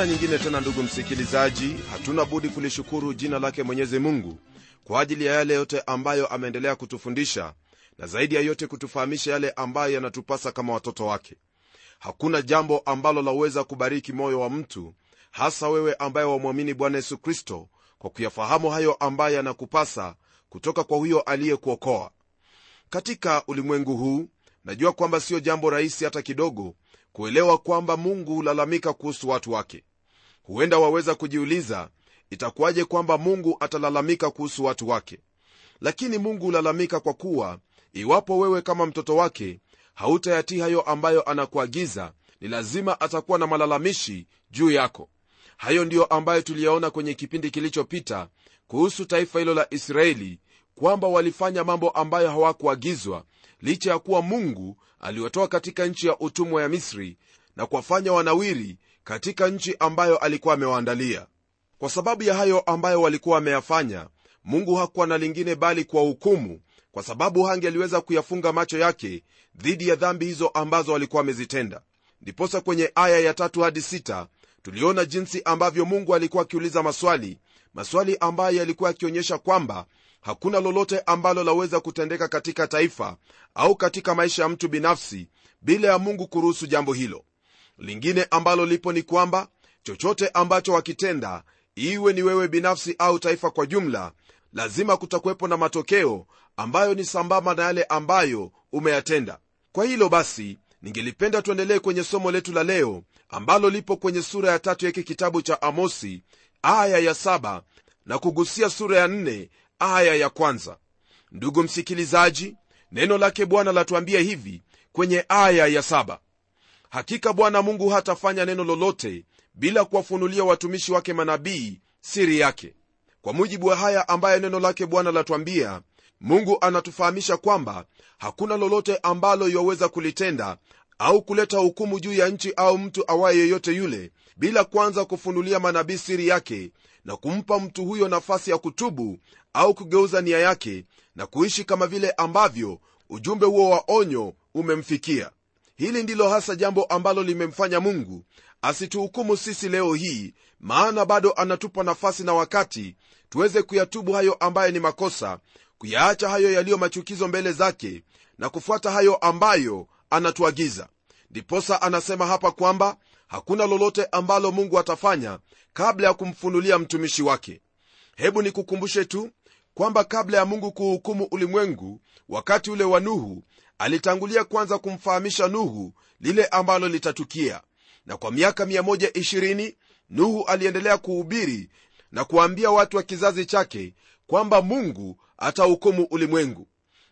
mara nyingine tena ndugu msikilizaji hatuna budi kulishukuru jina lake mwenyezi mungu kwa ajili ya yale yote ambayo ameendelea kutufundisha na zaidi ya yote kutufahamisha yale ambayo yanatupasa kama watoto wake. Hakuna jambo ambalo laweza kubariki moyo wa mtu hasa wewe ambaye wamwamini bwana yesu kristo kwa kuyafahamu hayo ambayo yanakupasa kutoka kwa huyo aliyekuokoa. Katika ulimwengu huu najua kwamba siyo jambo rahisi hata kidogo kuelewa kwamba mungu hulalamika kuhusu watu wake huenda waweza kujiuliza itakuwaje kwamba mungu atalalamika kuhusu watu wake? Lakini mungu hulalamika kwa kuwa iwapo wewe kama mtoto wake hautayatii hayo ambayo anakuagiza ni lazima atakuwa na malalamishi juu yako. Hayo ndiyo ambayo tuliyaona kwenye kipindi kilichopita kuhusu taifa hilo la israeli kwamba walifanya mambo ambayo hawakuagizwa licha ya kuwa mungu aliwatoa katika nchi ya utumwa ya misri na kuwafanya wanawiri katika nchi ambayo alikuwa amewaandalia. Kwa sababu ya hayo ambayo walikuwa wameyafanya mungu hakuwa na lingine bali kwa hukumu kwa sababu hangi aliweza kuyafunga macho yake dhidi ya dhambi hizo ambazo walikuwa wamezitenda ndiposa kwenye aya ya tatu hadi sita tuliona jinsi ambavyo mungu alikuwa akiuliza maswali maswali ambayo yalikuwa yakionyesha kwamba hakuna lolote ambalo laweza kutendeka katika taifa au katika maisha ya mtu binafsi bila ya mungu kuruhusu jambo hilo lingine ambalo lipo ni kwamba chochote ambacho wakitenda iwe ni wewe binafsi au taifa kwa jumla lazima kutakuwepo na matokeo ambayo ni sambamba na yale ambayo umeyatenda. Kwa hilo basi ningelipenda tuendelee kwenye somo letu la leo ambalo lipo kwenye sura ya tatu ya hiki kitabu cha amosi aya ya saba na kugusia sura ya nne aya ya kwanza. Ndugu msikilizaji neno lake bwana latuambia hivi kwenye aya ya saba hakika bwana mungu hatafanya neno lolote bila kuwafunulia watumishi wake manabii siri yake. Kwa mujibu wa haya ambayo neno lake bwana latwambia mungu anatufahamisha kwamba hakuna lolote ambalo iwaweza kulitenda au kuleta hukumu juu ya nchi au mtu awaye yeyote yule bila kwanza kufunulia manabii siri yake na kumpa mtu huyo nafasi ya kutubu au kugeuza nia yake na kuishi kama vile ambavyo ujumbe huo wa onyo umemfikia hili ndilo hasa jambo ambalo limemfanya mungu asituhukumu sisi leo hii maana bado anatupa nafasi na wakati tuweze kuyatubu hayo ambayo ni makosa kuyaacha hayo yaliyo machukizo mbele zake na kufuata hayo ambayo anatuagiza. Ndiposa anasema hapa kwamba hakuna lolote ambalo mungu atafanya kabla ya kumfunulia mtumishi wake. Hebu nikukumbushe tu kwamba kabla ya mungu kuhukumu ulimwengu wakati ule wa nuhu alitangulia kwanza kumfahamisha nuhu lile ambalo litatukia. Na kwa miaka 120 nuhu aliendelea kuhubiri na kuwaambia watu wa kizazi chake kwamba mungu atahukumu ulimwengu.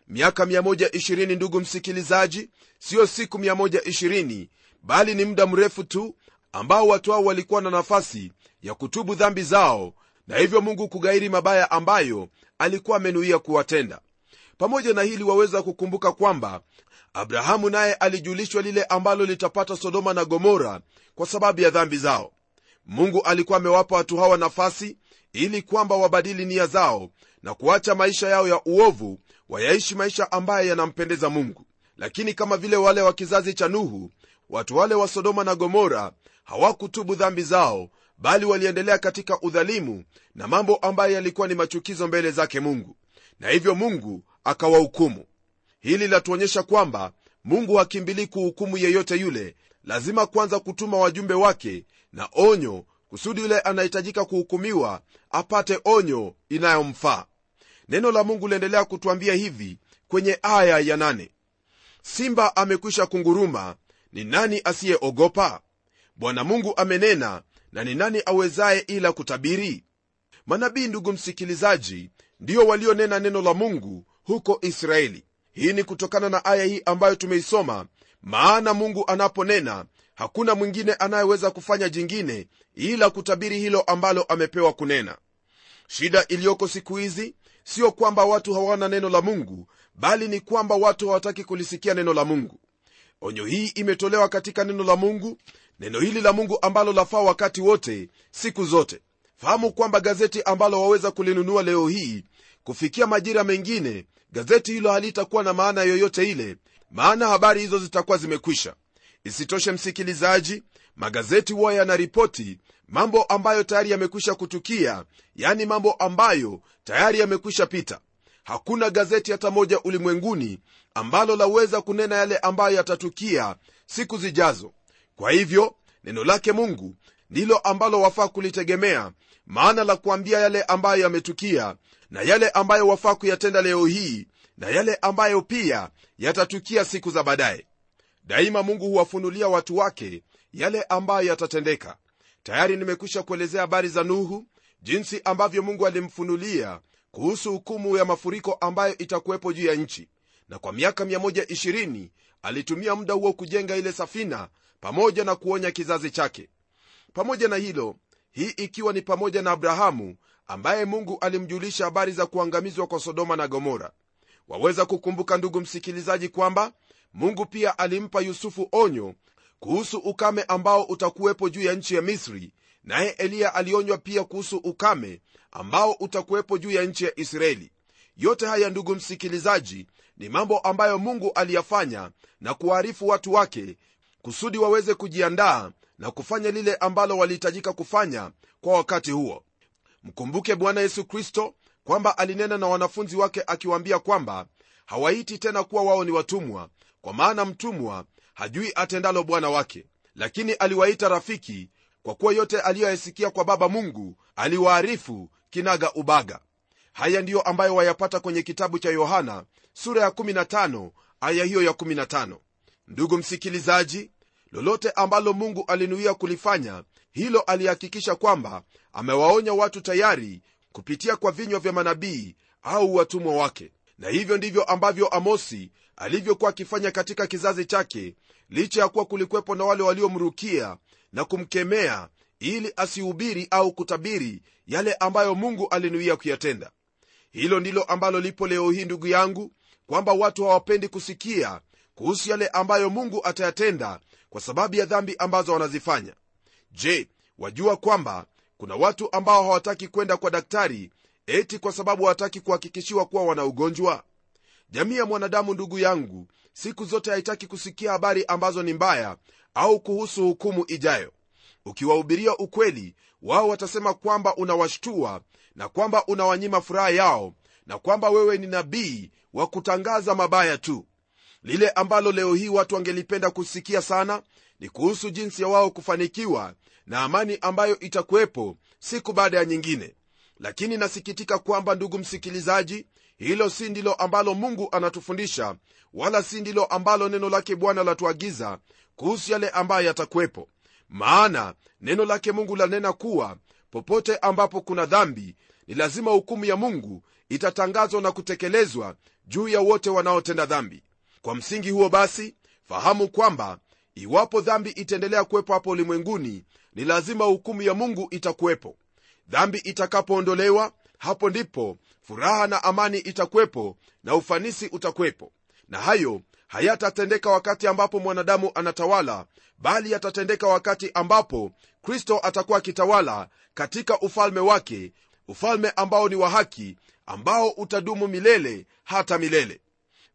Miaka 120 ndugu msikilizaji siyo siku 120 bali ni muda mrefu tu ambao watu hao walikuwa na nafasi ya kutubu dhambi zao na hivyo mungu kugairi mabaya ambayo alikuwa amenuia kuwatenda pamoja na hili waweza kukumbuka kwamba abrahamu naye alijulishwa lile ambalo litapata sodoma na gomora kwa sababu ya dhambi zao. Mungu alikuwa amewapa watu hawa nafasi ili kwamba wabadili nia zao na kuacha maisha yao ya uovu wayaishi maisha ambayo yanampendeza mungu. Lakini kama vile wale wa kizazi cha nuhu watu wale wa sodoma na gomora hawakutubu dhambi zao bali waliendelea katika udhalimu na mambo ambayo yalikuwa ni machukizo mbele zake mungu. Na hivyo mungu akawahukumu. Hili latuonyesha kwamba mungu hakimbilii kuhukumu yeyote yule. Lazima kwanza kutuma wajumbe wake na onyo kusudi yule anahitajika kuhukumiwa apate onyo inayomfaa. Neno la mungu liendelea kutwambia hivi kwenye aya ya nane. Simba amekwisha kunguruma ni nani asiyeogopa? Bwana mungu amenena na ni nani awezaye ila kutabiri? Manabii ndugu msikilizaji ndiyo walionena neno la mungu huko israeli. Hii ni kutokana na aya hii ambayo tumeisoma maana mungu anaponena hakuna mwingine anayeweza kufanya jingine ila kutabiri hilo ambalo amepewa kunena. Shida iliyoko siku hizi sio kwamba watu hawana neno la mungu bali ni kwamba watu hawataki kulisikia neno la mungu. Onyo hii imetolewa katika neno la mungu neno hili la mungu ambalo lafaa wakati wote siku zote. Fahamu kwamba gazeti ambalo waweza kulinunua leo hii kufikia majira mengine gazeti hilo halitakuwa na maana yoyote ile maana habari hizo zitakuwa zimekwisha. Isitoshe msikilizaji magazeti huwa yanaripoti mambo ambayo tayari yamekwisha kutukia yani mambo ambayo tayari yamekwisha pita. Hakuna gazeti hata moja ulimwenguni ambalo laweza kunena yale ambayo yatatukia siku zijazo. Kwa hivyo neno lake mungu ndilo ambalo wafaa kulitegemea maana la kuambia yale ambayo yametukia na yale ambayo wafaa kuyatenda leo hii na yale ambayo pia yatatukia siku za baadaye. Daima mungu huwafunulia watu wake yale ambayo yatatendeka. Tayari nimekwisha kuelezea habari za nuhu jinsi ambavyo mungu alimfunulia kuhusu hukumu ya mafuriko ambayo itakuwepo juu ya nchi. Na kwa miaka 120 alitumia muda huo kujenga ile safina pamoja na kuonya kizazi chake. Pamoja na hilo hii ikiwa ni pamoja na abrahamu ambaye mungu alimjulisha habari za kuangamizwa kwa sodoma na gomora. Waweza kukumbuka ndugu msikilizaji kwamba mungu pia alimpa yusufu onyo kuhusu ukame ambao utakuwepo juu ya nchi ya misri. Naye eliya alionywa pia kuhusu ukame ambao utakuwepo juu ya nchi ya israeli. Yote haya ndugu msikilizaji ni mambo ambayo mungu aliyafanya na kuwaarifu watu wake kusudi waweze kujiandaa na kufanya lile ambalo walihitajika kufanya kwa wakati huo mkumbuke bwana yesu kristo kwamba alinena na wanafunzi wake akiwaambia kwamba hawaiti tena kuwa wao ni watumwa kwa maana mtumwa hajui atendalo bwana wake. Lakini aliwaita rafiki kwa kuwa yote aliyoyasikia kwa baba mungu aliwaarifu kinaga ubaga. Haya ndiyo ambayo wayapata kwenye kitabu cha yohana sura ya 15 aya hiyo ya 15 ndugu msikilizaji lolote ambalo mungu alinuia kulifanya hilo alihakikisha kwamba amewaonya watu tayari kupitia kwa vinywa vya manabii au watumwa wake. Na hivyo ndivyo ambavyo amosi alivyokuwa akifanya katika kizazi chake licha ya kuwa kulikwepo na wale waliomrukia na kumkemea ili asihubiri au kutabiri yale ambayo mungu alinuia kuyatenda. Hilo ndilo ambalo lipo leo hii ndugu yangu kwamba watu hawapendi kusikia kuhusu yale ambayo mungu atayatenda kwa sababu ya dhambi ambazo wanazifanya. Je wajua kwamba kuna watu ambao hawataki kwenda kwa daktari eti kwa sababu hawataki kuhakikishiwa kuwa wana ugonjwa? Jamii ya mwanadamu ndugu yangu siku zote haitaki kusikia habari ambazo ni mbaya au kuhusu hukumu ijayo. Ukiwahubiria ukweli wao watasema kwamba unawashtua na kwamba unawanyima furaha yao na kwamba wewe ni nabii wa kutangaza mabaya tu lile ambalo leo hii watu wangelipenda kusikia sana ni kuhusu jinsi ya wao kufanikiwa na amani ambayo itakuwepo siku baada ya nyingine. Lakini nasikitika kwamba ndugu msikilizaji hilo si ndilo ambalo mungu anatufundisha wala si ndilo ambalo neno lake bwana latuagiza kuhusu yale ambayo yatakuwepo. Maana neno lake mungu lanena kuwa popote ambapo kuna dhambi ni lazima hukumu ya mungu itatangazwa na kutekelezwa juu ya wote wanaotenda dhambi kwa msingi huo basi fahamu kwamba iwapo dhambi itaendelea kuwepo hapo ulimwenguni ni lazima hukumu ya mungu itakuwepo. Dhambi itakapoondolewa hapo ndipo furaha na amani itakuwepo na ufanisi utakuwepo. Na hayo hayatatendeka wakati ambapo mwanadamu anatawala bali yatatendeka wakati ambapo kristo atakuwa akitawala katika ufalme wake ufalme ambao ni wa haki ambao utadumu milele hata milele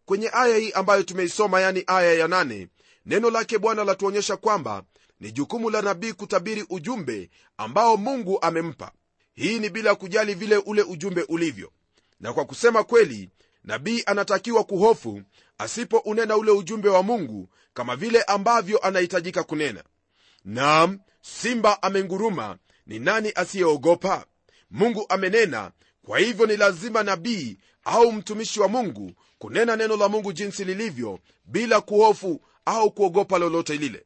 kwenye aya hii ambayo tumeisoma yani aya ya nane, neno lake bwana latuonyesha kwamba ni jukumu la nabii kutabiri ujumbe ambao mungu amempa. Hii ni bila kujali vile ule ujumbe ulivyo. Na kwa kusema kweli nabii anatakiwa kuhofu asipounena ule ujumbe wa mungu kama vile ambavyo anahitajika kunena. Nam simba amenguruma ni nani asiyeogopa? Mungu amenena kwa hivyo ni lazima nabii au mtumishi wa mungu kunena neno la mungu jinsi lilivyo bila kuhofu au kuogopa lolote lile.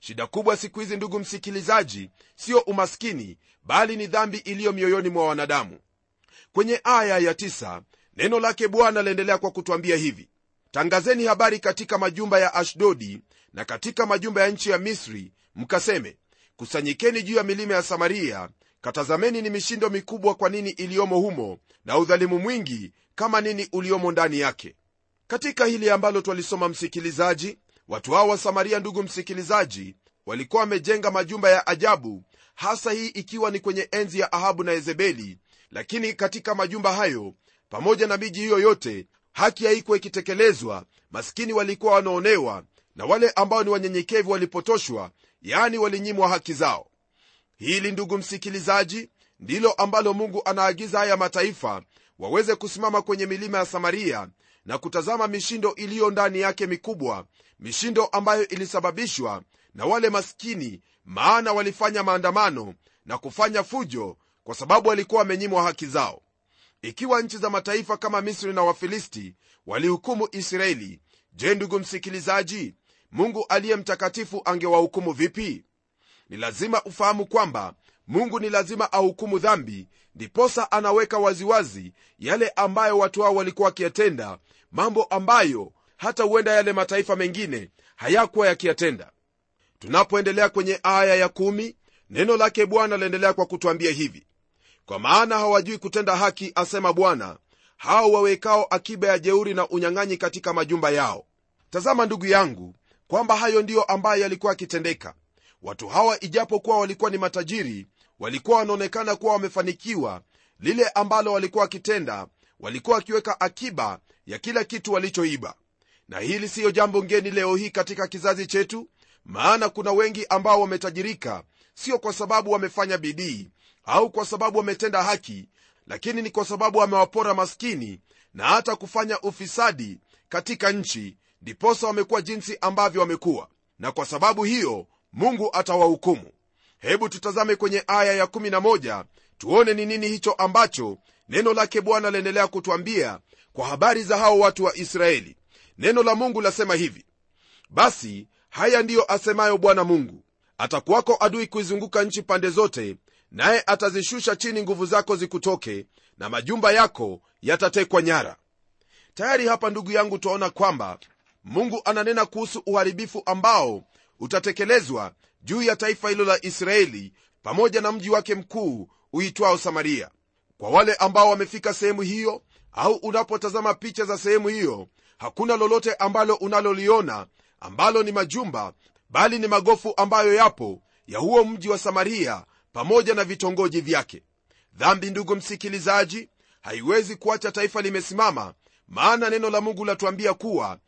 Shida kubwa siku hizi ndugu msikilizaji sio umaskini bali ni dhambi iliyo mioyoni mwa wanadamu. Kwenye aya ya tisa, neno lake bwana laendelea kwa kutwambia hivi. Tangazeni habari katika majumba ya ashdodi na katika majumba ya nchi ya misri mkaseme kusanyikeni juu ya milima ya samaria katazameni ni mishindo mikubwa kwa nini iliyomo humo na udhalimu mwingi kama nini uliomo ndani yake. Katika hili ambalo twalisoma msikilizaji watu hao wa samaria ndugu msikilizaji walikuwa wamejenga majumba ya ajabu hasa hii ikiwa ni kwenye enzi ya ahabu na yezebeli. Lakini katika majumba hayo pamoja na miji hiyo yote haki haikuwa ikitekelezwa. Maskini walikuwa wanaonewa na wale ambao ni wanyenyekevu walipotoshwa yaani walinyimwa haki zao. Hili ndugu msikilizaji ndilo ambalo mungu anaagiza haya mataifa waweze kusimama kwenye milima ya samaria na kutazama mishindo iliyo ndani yake mikubwa mishindo ambayo ilisababishwa na wale maskini maana walifanya maandamano na kufanya fujo kwa sababu walikuwa wamenyimwa haki zao. Ikiwa nchi za mataifa kama misri na wafilisti walihukumu israeli je ndugu msikilizaji mungu aliye mtakatifu angewahukumu vipi? Ni lazima ufahamu kwamba mungu ni lazima ahukumu dhambi ndiposa anaweka waziwazi yale ambayo watu hao walikuwa wakiyatenda mambo ambayo hata huenda yale mataifa mengine hayakuwa yakiyatenda. Tunapoendelea kwenye aya ya kumi, neno lake bwana laendelea kwa kutwambia hivi. Kwa maana hawajui kutenda haki asema bwana hao wawekao akiba ya jeuri na unyang'anyi katika majumba yao. Tazama ndugu yangu kwamba hayo ndiyo ambayo yalikuwa yakitendeka. Watu hawa ijapokuwa walikuwa ni matajiri walikuwa wanaonekana kuwa wamefanikiwa. Lile ambalo walikuwa wakitenda walikuwa wakiweka akiba ya kila kitu walichoiba. Na hili siyo jambo ngeni leo hii katika kizazi chetu maana kuna wengi ambao wametajirika sio kwa sababu wamefanya bidii au kwa sababu wametenda haki lakini ni kwa sababu wamewapora maskini na hata kufanya ufisadi katika nchi ndiposa wamekuwa jinsi ambavyo wamekuwa. Na kwa sababu hiyo mungu atawahukumu hebu tutazame kwenye aya ya11 tuone ni nini hicho ambacho neno lake bwana laendelea kutwambia kwa habari za hao watu wa israeli. Neno la mungu lasema hivi basi haya ndiyo asemayo bwana mungu. Atakuwako adui kuizunguka nchi pande zote naye atazishusha chini nguvu zako zikutoke na majumba yako yatatekwa nyara. Tayari hapa ndugu yangu twaona kwamba mungu ananena kuhusu uharibifu ambao utatekelezwa juu ya taifa hilo la israeli pamoja na mji wake mkuu uitwao samaria. Kwa wale ambao wamefika sehemu hiyo au unapotazama picha za sehemu hiyo hakuna lolote ambalo unaloliona ambalo ni majumba bali ni magofu ambayo yapo ya huo mji wa samaria pamoja na vitongoji vyake. Dhambi ndugu msikilizaji haiwezi kuacha taifa limesimama maana neno la mungu latuambia kuwa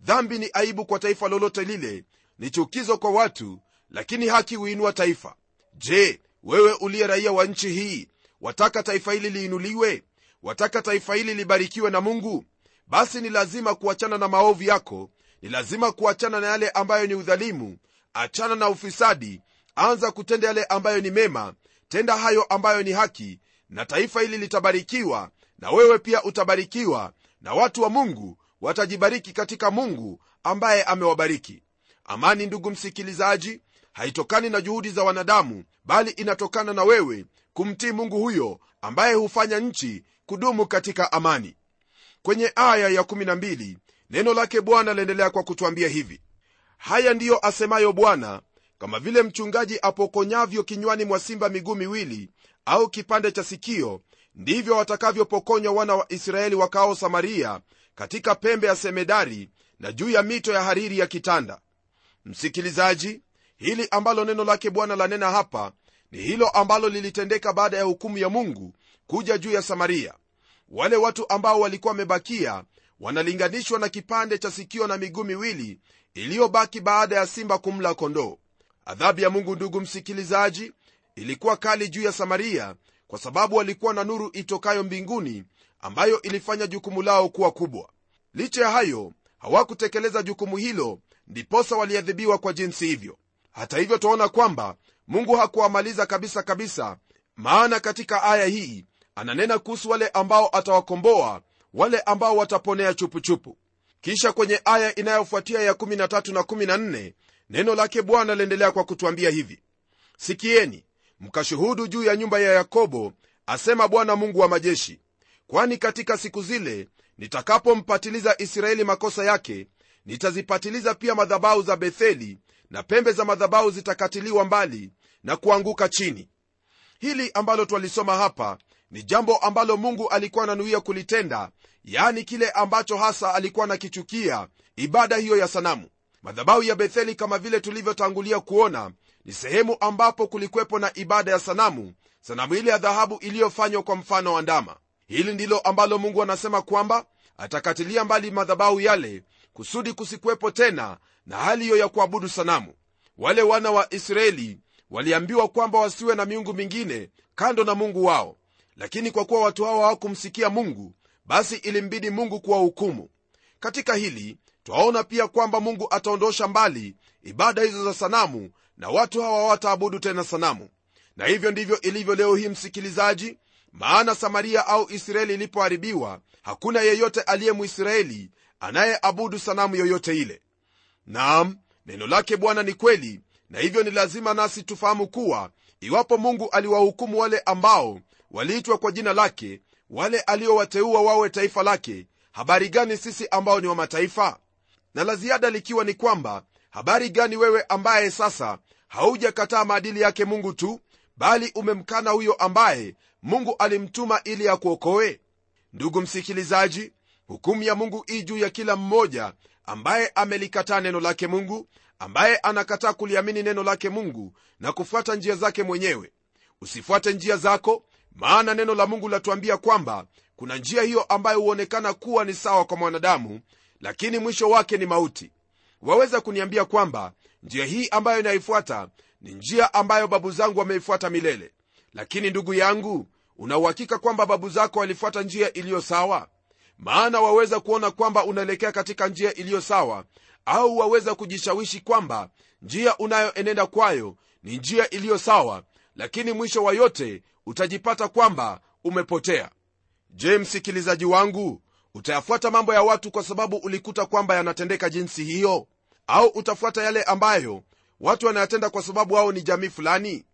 dhambi ni aibu kwa taifa lolote lile ni chukizo kwa watu lakini haki huinua taifa. Je wewe uliye raia wa nchi hii wataka taifa hili liinuliwe? Wataka taifa hili libarikiwe na mungu? Basi ni lazima kuachana na maovu yako. Ni lazima kuachana na yale ambayo ni udhalimu. Achana na ufisadi. Anza kutenda yale ambayo ni mema. Tenda hayo ambayo ni haki na taifa hili litabarikiwa na wewe pia utabarikiwa na watu wa mungu watajibariki katika mungu ambaye amewabariki. Amani ndugu msikilizaji haitokani na juhudi za wanadamu bali inatokana na wewe kumtii mungu huyo ambaye hufanya nchi kudumu katika amani. Kwenye aya ya 12 neno lake bwana laendelea kwa kutwambia hivi. Haya ndiyo asemayo bwana kama vile mchungaji apokonyavyo kinywani mwa simba miguu miwili au kipande cha sikio ndivyo watakavyopokonywa wana wa israeli wakao samaria katika pembe ya semedari na juu ya mito ya hariri ya kitanda. Msikilizaji hili ambalo neno lake bwana lanena hapa ni hilo ambalo lilitendeka baada ya hukumu ya mungu kuja juu ya samaria. Wale watu ambao walikuwa wamebakia wanalinganishwa na kipande cha sikio na miguu miwili iliyobaki baada ya simba kumla kondoo. Adhabu ya mungu ndugu msikilizaji ilikuwa kali juu ya samaria kwa sababu walikuwa na nuru itokayo mbinguni ambayo ilifanya jukumu lao kuwa kubwa. Licha ya hayo hawakutekeleza jukumu hilo ndiposa waliadhibiwa kwa jinsi hivyo hata hivyo twaona kwamba mungu hakuwamaliza kabisa kabisa maana katika aya hii ananena kuhusu wale ambao atawakomboa wale ambao wataponea chupuchupu. Kisha kwenye aya inayofuatia ya 13 na 14 neno lake bwana liendelea kwa kutwambia hivi. Sikieni mkashuhudu juu ya nyumba ya yakobo asema bwana mungu wa majeshi kwani katika siku zile nitakapompatiliza israeli makosa yake nitazipatiliza pia madhabahu za betheli na pembe za madhabahu zitakatiliwa mbali na kuanguka chini. Hili ambalo twalisoma hapa ni jambo ambalo mungu alikuwa ananuia kulitenda yaani kile ambacho hasa alikuwa anakichukia ibada hiyo ya sanamu. Madhabahu ya betheli kama vile tulivyotangulia kuona ni sehemu ambapo kulikuwepo na ibada ya sanamu sanamu ile ya dhahabu iliyofanywa kwa mfano wa ndama. Hili ndilo ambalo mungu anasema kwamba atakatilia mbali madhabahu yale kusudi kusikuwepo tena na hali hiyo ya kuabudu sanamu. Wale wana wa israeli waliambiwa kwamba wasiwe na miungu mingine kando na mungu wao. Lakini kwa kuwa watu hao hawakumsikia mungu basi ilimbidi mungu kuwahukumu. Katika hili twaona pia kwamba mungu ataondosha mbali ibada hizo za sanamu na watu hawa hawataabudu tena sanamu. Na hivyo ndivyo ilivyo leo hii msikilizaji. Maana samaria au israeli ilipoharibiwa hakuna yeyote aliye mwisraeli anayeabudu sanamu yoyote ile naam neno lake bwana ni kweli na hivyo ni lazima nasi tufahamu kuwa iwapo mungu aliwahukumu wale ambao waliitwa kwa jina lake wale aliowateua wawe taifa lake habari gani sisi ambao ni wa mataifa? Na la ziada likiwa ni kwamba habari gani wewe ambaye sasa haujakataa maadili yake mungu tu bali umemkana huyo ambaye mungu alimtuma ili akuokoe? Ndugu msikilizaji hukumu ya mungu ii juu ya kila mmoja ambaye amelikataa neno lake mungu ambaye anakataa kuliamini neno lake mungu na kufuata njia zake mwenyewe. Usifuate njia zako maana neno la mungu latuambia kwamba kuna njia hiyo ambayo huonekana kuwa ni sawa kwa mwanadamu lakini mwisho wake ni mauti. Waweza kuniambia kwamba njia hii ambayo inaifuata ni njia ambayo babu zangu wameifuata milele. Lakini ndugu yangu unauhakika kwamba babu zako walifuata njia iliyo sawa maana waweza kuona kwamba unaelekea katika njia iliyo sawa au waweza kujishawishi kwamba njia unayoenenda kwayo ni njia iliyo sawa lakini mwisho wa yote utajipata kwamba umepotea. Je msikilizaji wangu utayafuata mambo ya watu kwa sababu ulikuta kwamba yanatendeka jinsi hiyo? Au utafuata yale ambayo watu wanayatenda kwa sababu wao ni jamii fulani?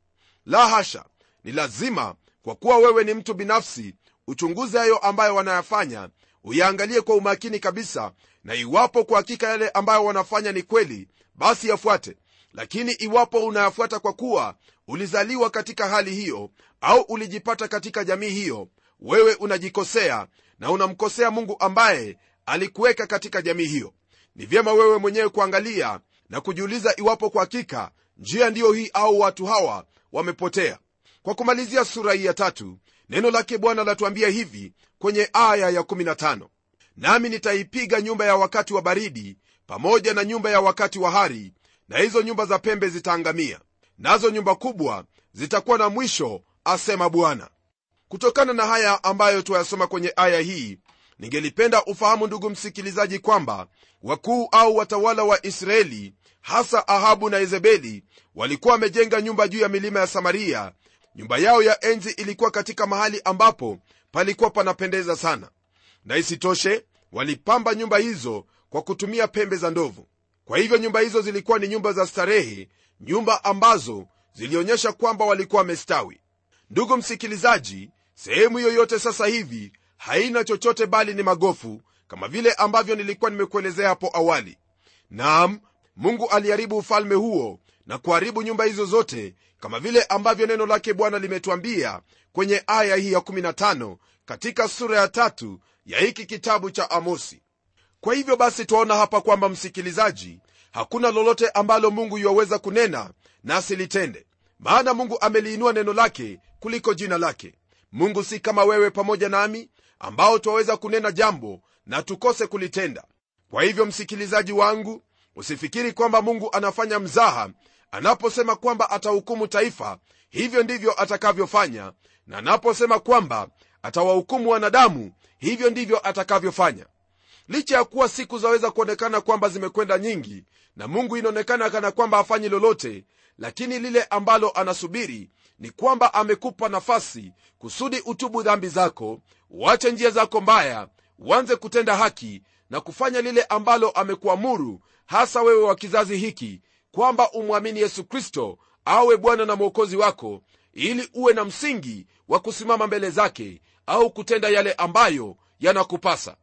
La hasha! Ni lazima kwa kuwa wewe ni mtu binafsi uchunguze hayo ambayo wanayafanya uyaangalie kwa umakini kabisa na iwapo kwa hakika yale ambayo wanafanya ni kweli basi yafuate. Lakini iwapo unayafuata kwa kuwa ulizaliwa katika hali hiyo au ulijipata katika jamii hiyo wewe unajikosea na unamkosea mungu ambaye alikuweka katika jamii hiyo. Ni vyema wewe mwenyewe kuangalia na kujiuliza iwapo kwa hakika njia ndiyo hii au watu hawa wamepotea. Kwa kumalizia sura hii ya tatu neno lake bwana latuambia hivi kwenye aya ya 15 nami nitaipiga nyumba ya wakati wa baridi pamoja na nyumba ya wakati wa hari na hizo nyumba za pembe zitaangamia nazo nyumba kubwa zitakuwa na mwisho asema bwana. Kutokana na haya ambayo twayasoma kwenye aya hii ningelipenda ufahamu ndugu msikilizaji kwamba wakuu au watawala wa israeli hasa ahabu na yezebeli walikuwa wamejenga nyumba juu ya milima ya samaria nyumba yao ya enzi ilikuwa katika mahali ambapo palikuwa panapendeza sana. Na isitoshe walipamba nyumba hizo kwa kutumia pembe za ndovu. Kwa hivyo nyumba hizo zilikuwa ni nyumba za starehe nyumba ambazo zilionyesha kwamba walikuwa wamestawi. Ndugu msikilizaji sehemu yoyote sasa hivi haina chochote bali ni magofu kama vile ambavyo nilikuwa nimekuelezea hapo awali. Naam mungu aliharibu ufalme huo na kuharibu nyumba hizo zote kama vile ambavyo neno lake bwana limetwambia kwenye aya hii ya 15 katika sura ya tatu ya hiki kitabu cha amosi. Kwa hivyo basi twaona hapa kwamba msikilizaji hakuna lolote ambalo mungu yuwaweza kunena nasi litende. Maana mungu ameliinua neno lake kuliko jina lake. Mungu si kama wewe pamoja nami ambao twaweza kunena jambo na tukose kulitenda. Kwa hivyo msikilizaji wangu usifikiri kwamba mungu anafanya mzaha anaposema kwamba atahukumu taifa hivyo ndivyo atakavyofanya. Na anaposema kwamba atawahukumu wanadamu hivyo ndivyo atakavyofanya. Licha ya kuwa siku zaweza kuonekana kwamba zimekwenda nyingi na mungu inaonekana kana kwamba hafanyi lolote lakini lile ambalo anasubiri ni kwamba amekupa nafasi kusudi utubu dhambi zako uache njia zako mbaya uanze kutenda haki na kufanya lile ambalo amekuamuru hasa wewe wa kizazi hiki kwamba umwamini yesu kristo awe bwana na mwokozi wako ili uwe na msingi wa kusimama mbele zake au kutenda yale ambayo yanakupasa.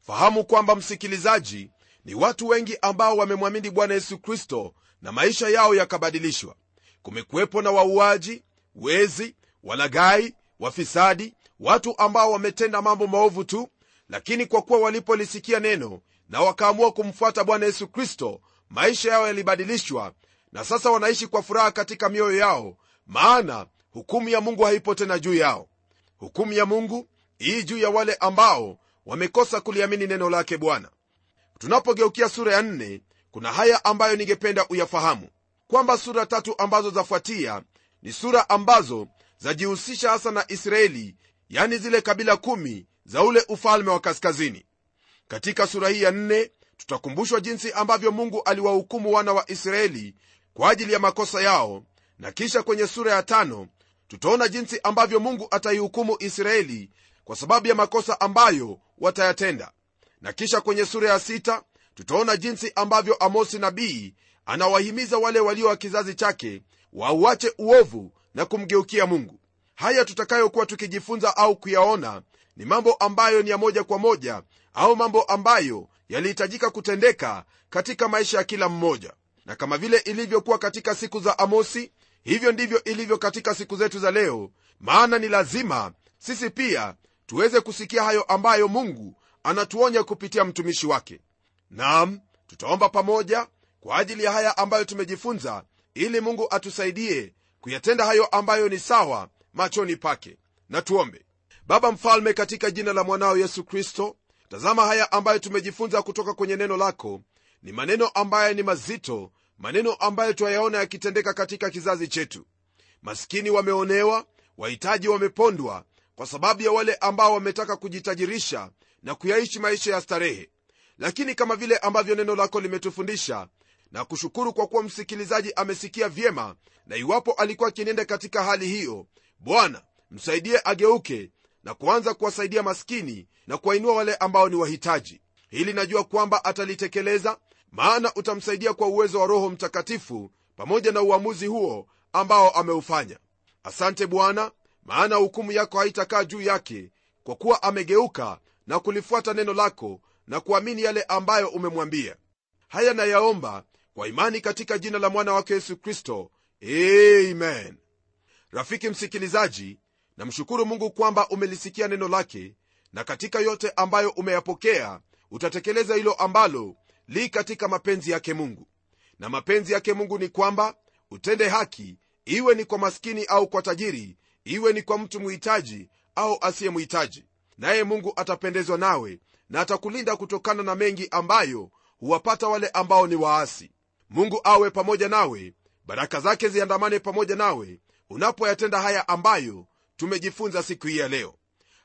Fahamu kwamba msikilizaji ni watu wengi ambao wamemwamini bwana yesu kristo na maisha yao yakabadilishwa. Kumekuwepo na wauaji wezi walagai wafisadi watu ambao wametenda mambo maovu tu lakini kwa kuwa walipolisikia neno na wakaamua kumfuata bwana yesu kristo maisha yao yalibadilishwa na sasa wanaishi kwa furaha katika mioyo yao maana hukumu ya mungu haipo tena juu yao. Hukumu ya mungu hii juu ya wale ambao wamekosa kuliamini neno lake bwana. Tunapogeukia sura ya nne kuna haya ambayo ningependa uyafahamu kwamba sura tatu ambazo zafuatia ni sura ambazo zajihusisha hasa na israeli yani zile kabila kumi za ule ufalme wa kaskazini. Katika sura hii ya nne tutakumbushwa jinsi ambavyo mungu aliwahukumu wana wa israeli kwa ajili ya makosa yao na kisha kwenye sura ya tano tutaona jinsi ambavyo mungu ataihukumu israeli kwa sababu ya makosa ambayo watayatenda. Na kisha kwenye sura ya sita tutaona jinsi ambavyo amosi nabii anawahimiza wale walio wa kizazi chake wauache uovu na kumgeukia mungu. Haya tutakayokuwa tukijifunza au kuyaona ni mambo ambayo ni ya moja kwa moja au mambo ambayo yalihitajika kutendeka katika maisha ya kila mmoja. Na kama vile ilivyokuwa katika siku za amosi hivyo ndivyo ilivyo katika siku zetu za leo. Maana ni lazima sisi pia tuweze kusikia hayo ambayo mungu anatuonya kupitia mtumishi wake. Nam tutaomba pamoja kwa ajili ya haya ambayo tumejifunza ili mungu atusaidie kuyatenda hayo ambayo ni sawa machoni pake. Na tuombe. Baba mfalme katika jina la mwanao yesu kristo tazama haya ambayo tumejifunza kutoka kwenye neno lako. Ni maneno ambayo ni mazito maneno ambayo twayaona yakitendeka katika kizazi chetu. Maskini wameonewa wahitaji wamepondwa kwa sababu ya wale ambao wametaka kujitajirisha na kuyaishi maisha ya starehe. Lakini kama vile ambavyo neno lako limetufundisha na kushukuru kwa kuwa msikilizaji amesikia vyema na iwapo alikuwa akienenda katika hali hiyo bwana msaidie ageuke na kuanza kuwasaidia maskini na kuwainua wale ambao ni wahitaji. Hili najua kwamba atalitekeleza maana utamsaidia kwa uwezo wa roho mtakatifu pamoja na uamuzi huo ambao ameufanya. Asante bwana maana hukumu yako haitakaa juu yake kwa kuwa amegeuka na kulifuata neno lako na kuamini yale ambayo umemwambia. Haya nayaomba kwa imani katika jina la mwana wake yesu kristo. Amen. Rafiki msikilizaji namshukuru mungu kwamba umelisikia neno lake na katika yote ambayo umeyapokea utatekeleza hilo ambalo li katika mapenzi yake mungu. Na mapenzi yake mungu ni kwamba utende haki iwe ni kwa maskini au kwa tajiri iwe ni kwa mtu muhitaji au asiye muhitaji naye mungu atapendezwa nawe na atakulinda kutokana na mengi ambayo huwapata wale ambao ni waasi. Mungu awe pamoja nawe baraka zake ziandamane pamoja nawe unapoyatenda haya ambayo tumejifunza siku hii ya leo.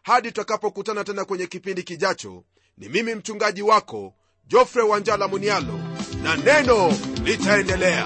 Hadi tutakapokutana tena kwenye kipindi kijacho ni mimi mchungaji wako jofre wanjala munialo na neno litaendelea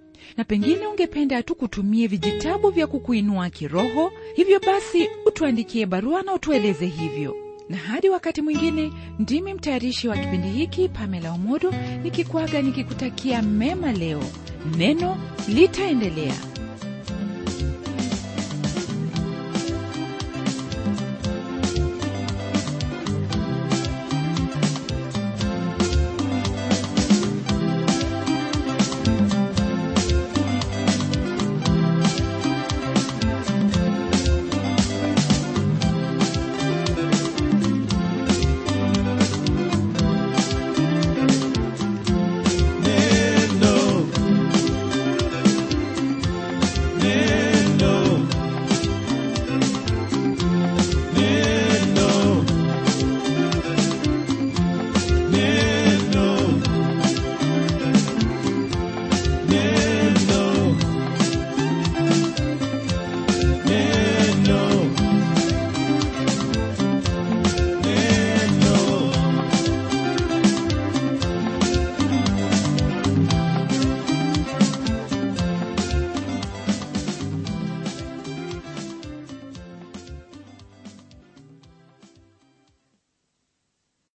na pengine ungependa tukutumie vijitabu vya kukuinua kiroho hivyo basi utuandikie barua na utueleze hivyo. Na hadi wakati mwingine ndimi mtayarishi wa kipindi hiki pamela umodo nikikwaga nikikutakia mema leo. Neno litaendelea